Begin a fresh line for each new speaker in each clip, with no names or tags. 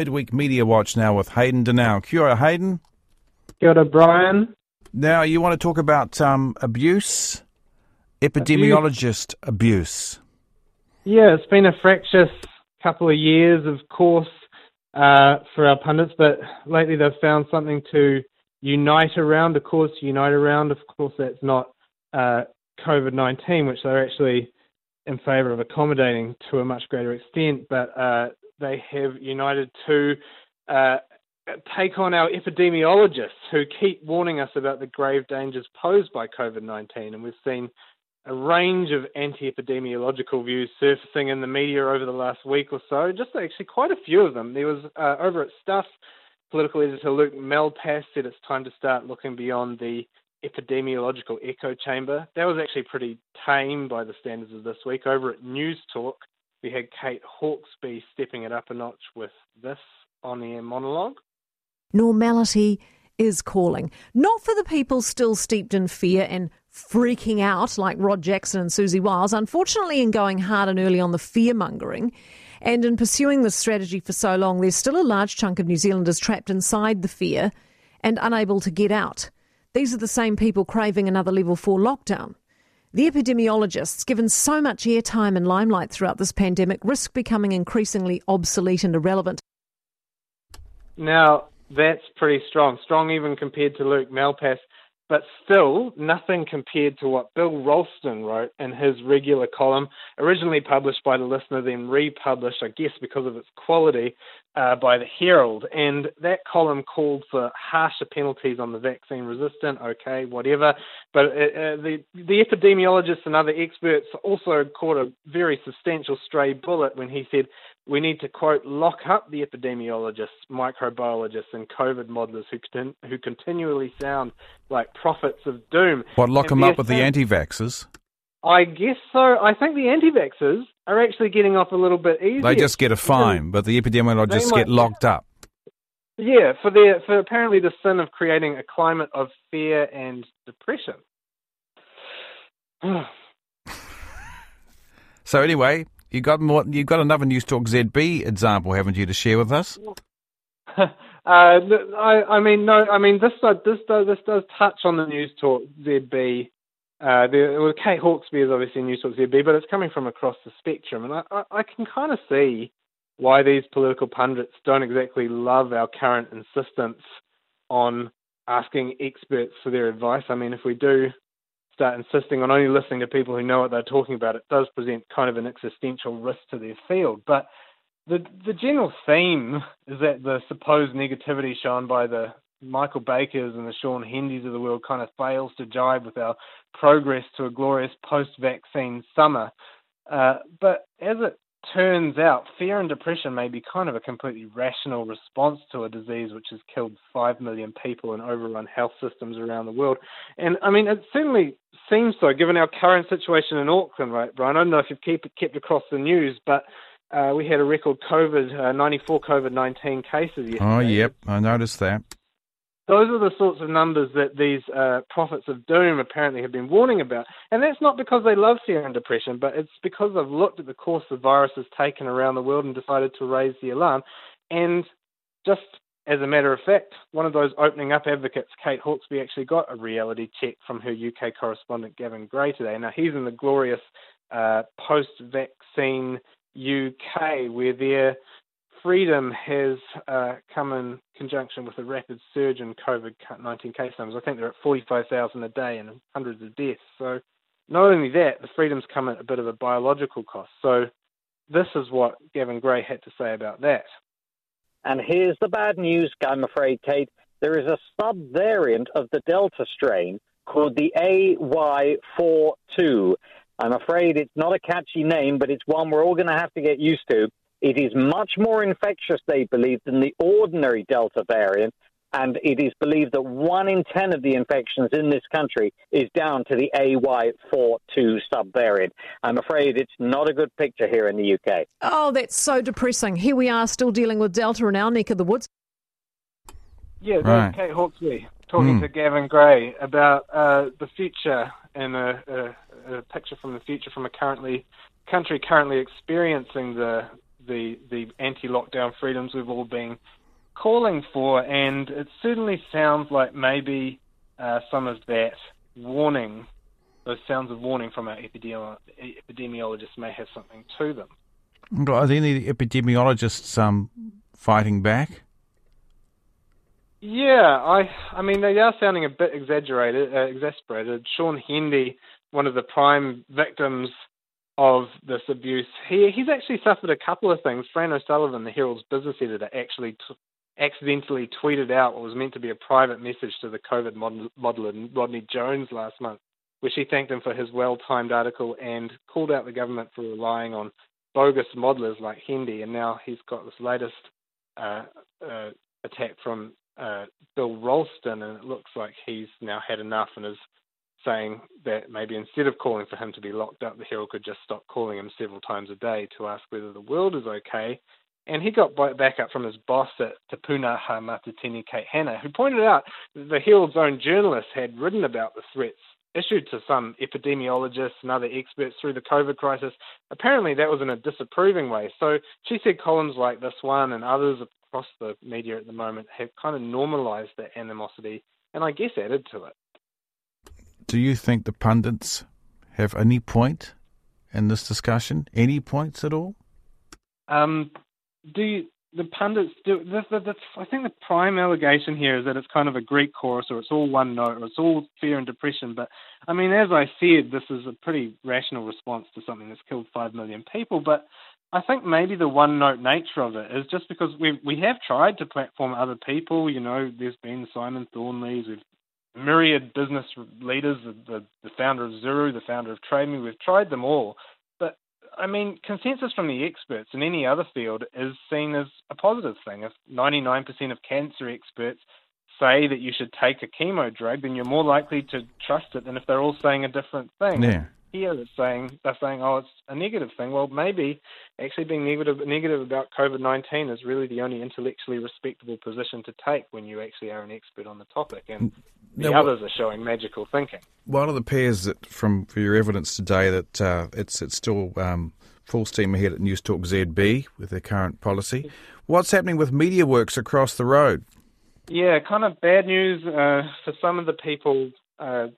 Midweek Mediawatch now with Hayden Donnell. Kia ora, Hayden.
Kia ora, Brian.
Now, you want to talk about um, abuse, epidemiologist abuse. abuse.
Yeah, it's been a fractious couple of years, of course, uh, for our pundits, but lately they've found something to unite around, of course, unite around. Of course, that's not uh, COVID 19, which they're actually in favour of accommodating to a much greater extent, but uh, they have united to uh, take on our epidemiologists who keep warning us about the grave dangers posed by COVID 19. And we've seen a range of anti epidemiological views surfacing in the media over the last week or so, just actually quite a few of them. There was uh, over at Stuff, political editor Luke Malpass said it's time to start looking beyond the epidemiological echo chamber. That was actually pretty tame by the standards of this week. Over at News Talk, we had Kate Hawkesby stepping it up a notch with this on air monologue.
Normality is calling, not for the people still steeped in fear and freaking out like Rod Jackson and Siouxsie Wiles, unfortunately, in going hard and early on the fear mongering. And in pursuing this strategy for so long, there's still a large chunk of New Zealanders trapped inside the fear and unable to get out. These are the same people craving another level four lockdown. The epidemiologists, given so much airtime and limelight throughout this pandemic, risk becoming increasingly obsolete and irrelevant.
Now, that's pretty strong, strong even compared to Luke Malpass but still nothing compared to what Bill Ralston wrote in his regular column, originally published by the listener, then republished, I guess because of its quality, uh, by the Herald. And that column called for harsher penalties on the vaccine resistant, okay, whatever. But uh, uh, the, the epidemiologists and other experts also caught a very substantial stray bullet when he said we need to quote lock up the epidemiologists, microbiologists, and COVID modelers who con- who continually sound like prophets of doom.
What lock and them up with the anti-vaxxers?
I guess so. I think the anti-vaxxers are actually getting off a little bit easier.
They just get a fine, but the epidemiologists might, get locked up.
Yeah, for their for apparently the sin of creating a climate of fear and depression.
so anyway, you got more. You got another News Talk ZB example, haven't you, to share with us?
uh, I, I, mean, no. I mean, this uh, this does this does touch on the News Talk ZB. Uh, well, Kate Hawkesby is obviously News Talk ZB, but it's coming from across the spectrum, and I, I, I can kind of see why these political pundits don't exactly love our current insistence on asking experts for their advice. I mean, if we do start insisting on only listening to people who know what they're talking about, it does present kind of an existential risk to their field. But the the general theme is that the supposed negativity shown by the Michael Bakers and the Shaun Hendys of the world kind of fails to jibe with our progress to a glorious post-vaccine summer. Uh, but as it turns out fear and depression may be kind of a completely rational response to a disease which has killed 5 million people and overrun health systems around the world. And I mean, it certainly seems so, given our current situation in Auckland, right, Brian? I don't know if you've kept, kept across the news, but uh, we had a record COVID, uh, 94 COVID 19 cases yesterday.
Oh, yep, I noticed that.
Those are the sorts of numbers that these uh, prophets of doom apparently have been warning about. And that's not because they love fear and depression, but it's because they've looked at the course the virus has taken around the world and decided to raise the alarm. And just as a matter of fact, one of those opening up advocates, Kate Hawkesby, actually got a reality check from her UK correspondent, Gavin Gray, today. Now, he's in the glorious uh, post vaccine UK, where they're freedom has uh, come in conjunction with a rapid surge in COVID 19 case numbers. I think they're at 45,000 a day and hundreds of deaths. So, not only that, the freedom's come at a bit of a biological cost. So, this is what Gavin Gray had to say about that.
And here's the bad news, I'm afraid, Kate. There is a subvariant of the Delta strain called the AY42. I'm afraid it's not a catchy name, but it's one we're all going to have to get used to. It is much more infectious, they believe, than the ordinary Delta variant, and it is believed that one in 10 of the infections in this country is down to the AY42 subvariant. I'm afraid it's not a good picture here in the UK.
Oh, that's so depressing. Here we are still dealing with Delta in our neck of the woods.
Yeah, that's Kate Hawkesby talking mm. to Gavin Gray about uh, the future and a, a, a, picture from the future from a currently country currently experiencing the the the anti-lockdown freedoms we've all been calling for, and it certainly sounds like maybe uh, some of that warning, those sounds of warning from our epidemiologists may have something to them.
Are there any epidemiologists um, fighting back?
Yeah, I I mean they are sounding a bit exaggerated, uh, exasperated. Shaun Hendy, one of the prime victims of this abuse, he he's actually suffered a couple of things. Fran O'Sullivan, the Herald's business editor, actually t- accidentally tweeted out what was meant to be a private message to the COVID modeler Rodney Jones last month, where she thanked him for his well-timed article and called out the government for relying on bogus modelers like Hendy. And now he's got this latest uh, uh, attack from uh, Bill Ralston, and it looks like he's now had enough and is saying that maybe instead of calling for him to be locked up, the Herald could just stop calling him several times a day to ask whether the world is okay. And he got back up from his boss at Te Pūnaha Matatini, Kate Hannah, who pointed out that the Herald's own journalists had written about the threats issued to some epidemiologists and other experts through the COVID crisis. Apparently, that was in a disapproving way. So she said columns like this one and others across the media at the moment have kind of normalised that animosity and I guess added to it.
Do you think the pundits have any point in this discussion? Any points at all?
Um, do you, the pundits do. The, the, the, I think the prime allegation here is that it's kind of a Greek chorus, or it's all one note, or it's all fear and depression. But I mean, as I said, this is a pretty rational response to something that's killed five million people. But I think maybe the one note nature of it is just because we we have tried to platform other people. You know, there's been Simon Thornley's, we've myriad business leaders, the, the founder of Zuru, the founder of TradeMe. We've tried them all, But I mean, consensus from the experts in any other field is seen as a positive thing. If 99% of cancer experts say that you should take a chemo drug, then you're more likely to trust it than if they're all saying a different thing.
Yeah.
Here it's saying they're saying, oh, it's a negative thing. Well, maybe actually being negative negative about COVID nineteen is really the only intellectually respectable position to take when you actually are an expert on the topic, and the now, others are showing magical thinking.
One of the pairs that from for your evidence today that uh, it's it's still um, full steam ahead at Newstalk ZB with their current policy. What's happening with MediaWorks across the road?
Yeah, kind of bad news uh, for some of the people. Uh,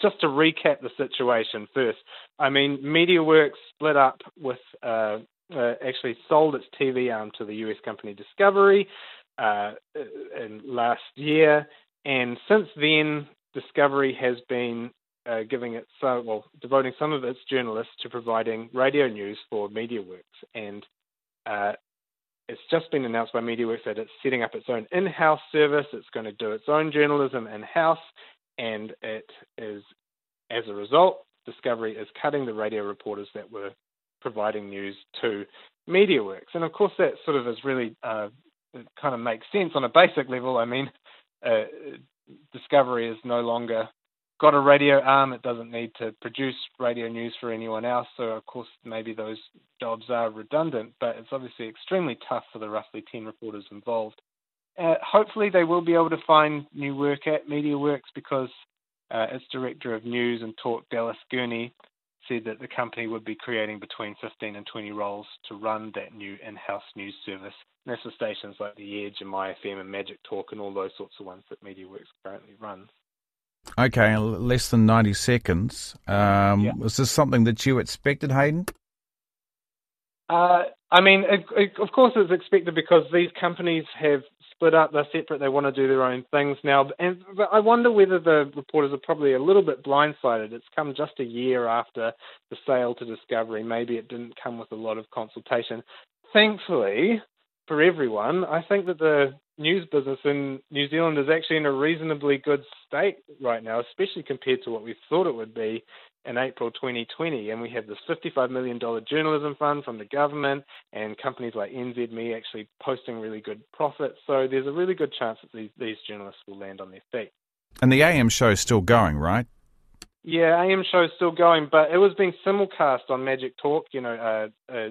just to recap the situation first, I mean, MediaWorks split up with, uh, uh actually sold its TV arm to the US company Discovery uh, in last year, and since then, Discovery has been uh, giving it so well, devoting some of its journalists to providing radio news for MediaWorks, and uh, it's just been announced by MediaWorks that it's setting up its own in-house service. It's going to do its own journalism in-house, and it is, as a result, Discovery is cutting the radio reporters that were providing news to MediaWorks, and of course that sort of is really uh, kind of makes sense on a basic level. I mean, uh, Discovery is no longer got a radio arm. It doesn't need to produce radio news for anyone else. So, of course, maybe those jobs are redundant, but it's obviously extremely tough for the roughly 10 reporters involved. Uh, hopefully, they will be able to find new work at MediaWorks because uh, its director of news and talk, Dallas Gurney, said that the company would be creating between 15 and 20 roles to run that new in-house news service. And that's for stations like The Edge and MyFM and Magic Talk and all those sorts of ones that MediaWorks currently runs.
Okay, less than 90 seconds. Um, yeah. Was this something that you expected, Hayden?
Uh, I mean, it, it, of course it's expected because these companies have split up, they're separate, they want to do their own things now. And I wonder whether the reporters are probably a little bit blindsided. It's come just a year after the sale to Discovery. Maybe it didn't come with a lot of consultation. Thankfully, for everyone, I think that the news business in New Zealand is actually in a reasonably good state right now, especially compared to what we thought it would be in April 2020. And we have this $55 million journalism fund from the government and companies like NZME actually posting really good profits. So there's a really good chance that these, these journalists will land on their feet.
And the AM show is still going, right?
Yeah, AM show is still going, but it was being simulcast on Magic Talk, you know, uh, uh,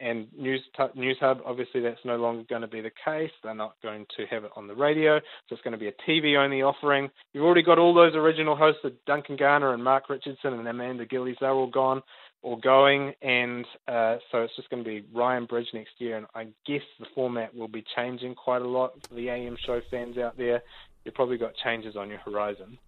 and News Newshub, obviously, that's no longer going to be the case. They're not going to have it on the radio, so it's going to be a TV only offering. You've already got all those original hosts, of Duncan Garner and Mark Richardson and Amanda Gillies. They're all gone. or going, and uh, so it's just going to be Ryan Bridge next year. And I guess the format will be changing quite a lot for the AM show fans out there. You've probably got changes on your horizon.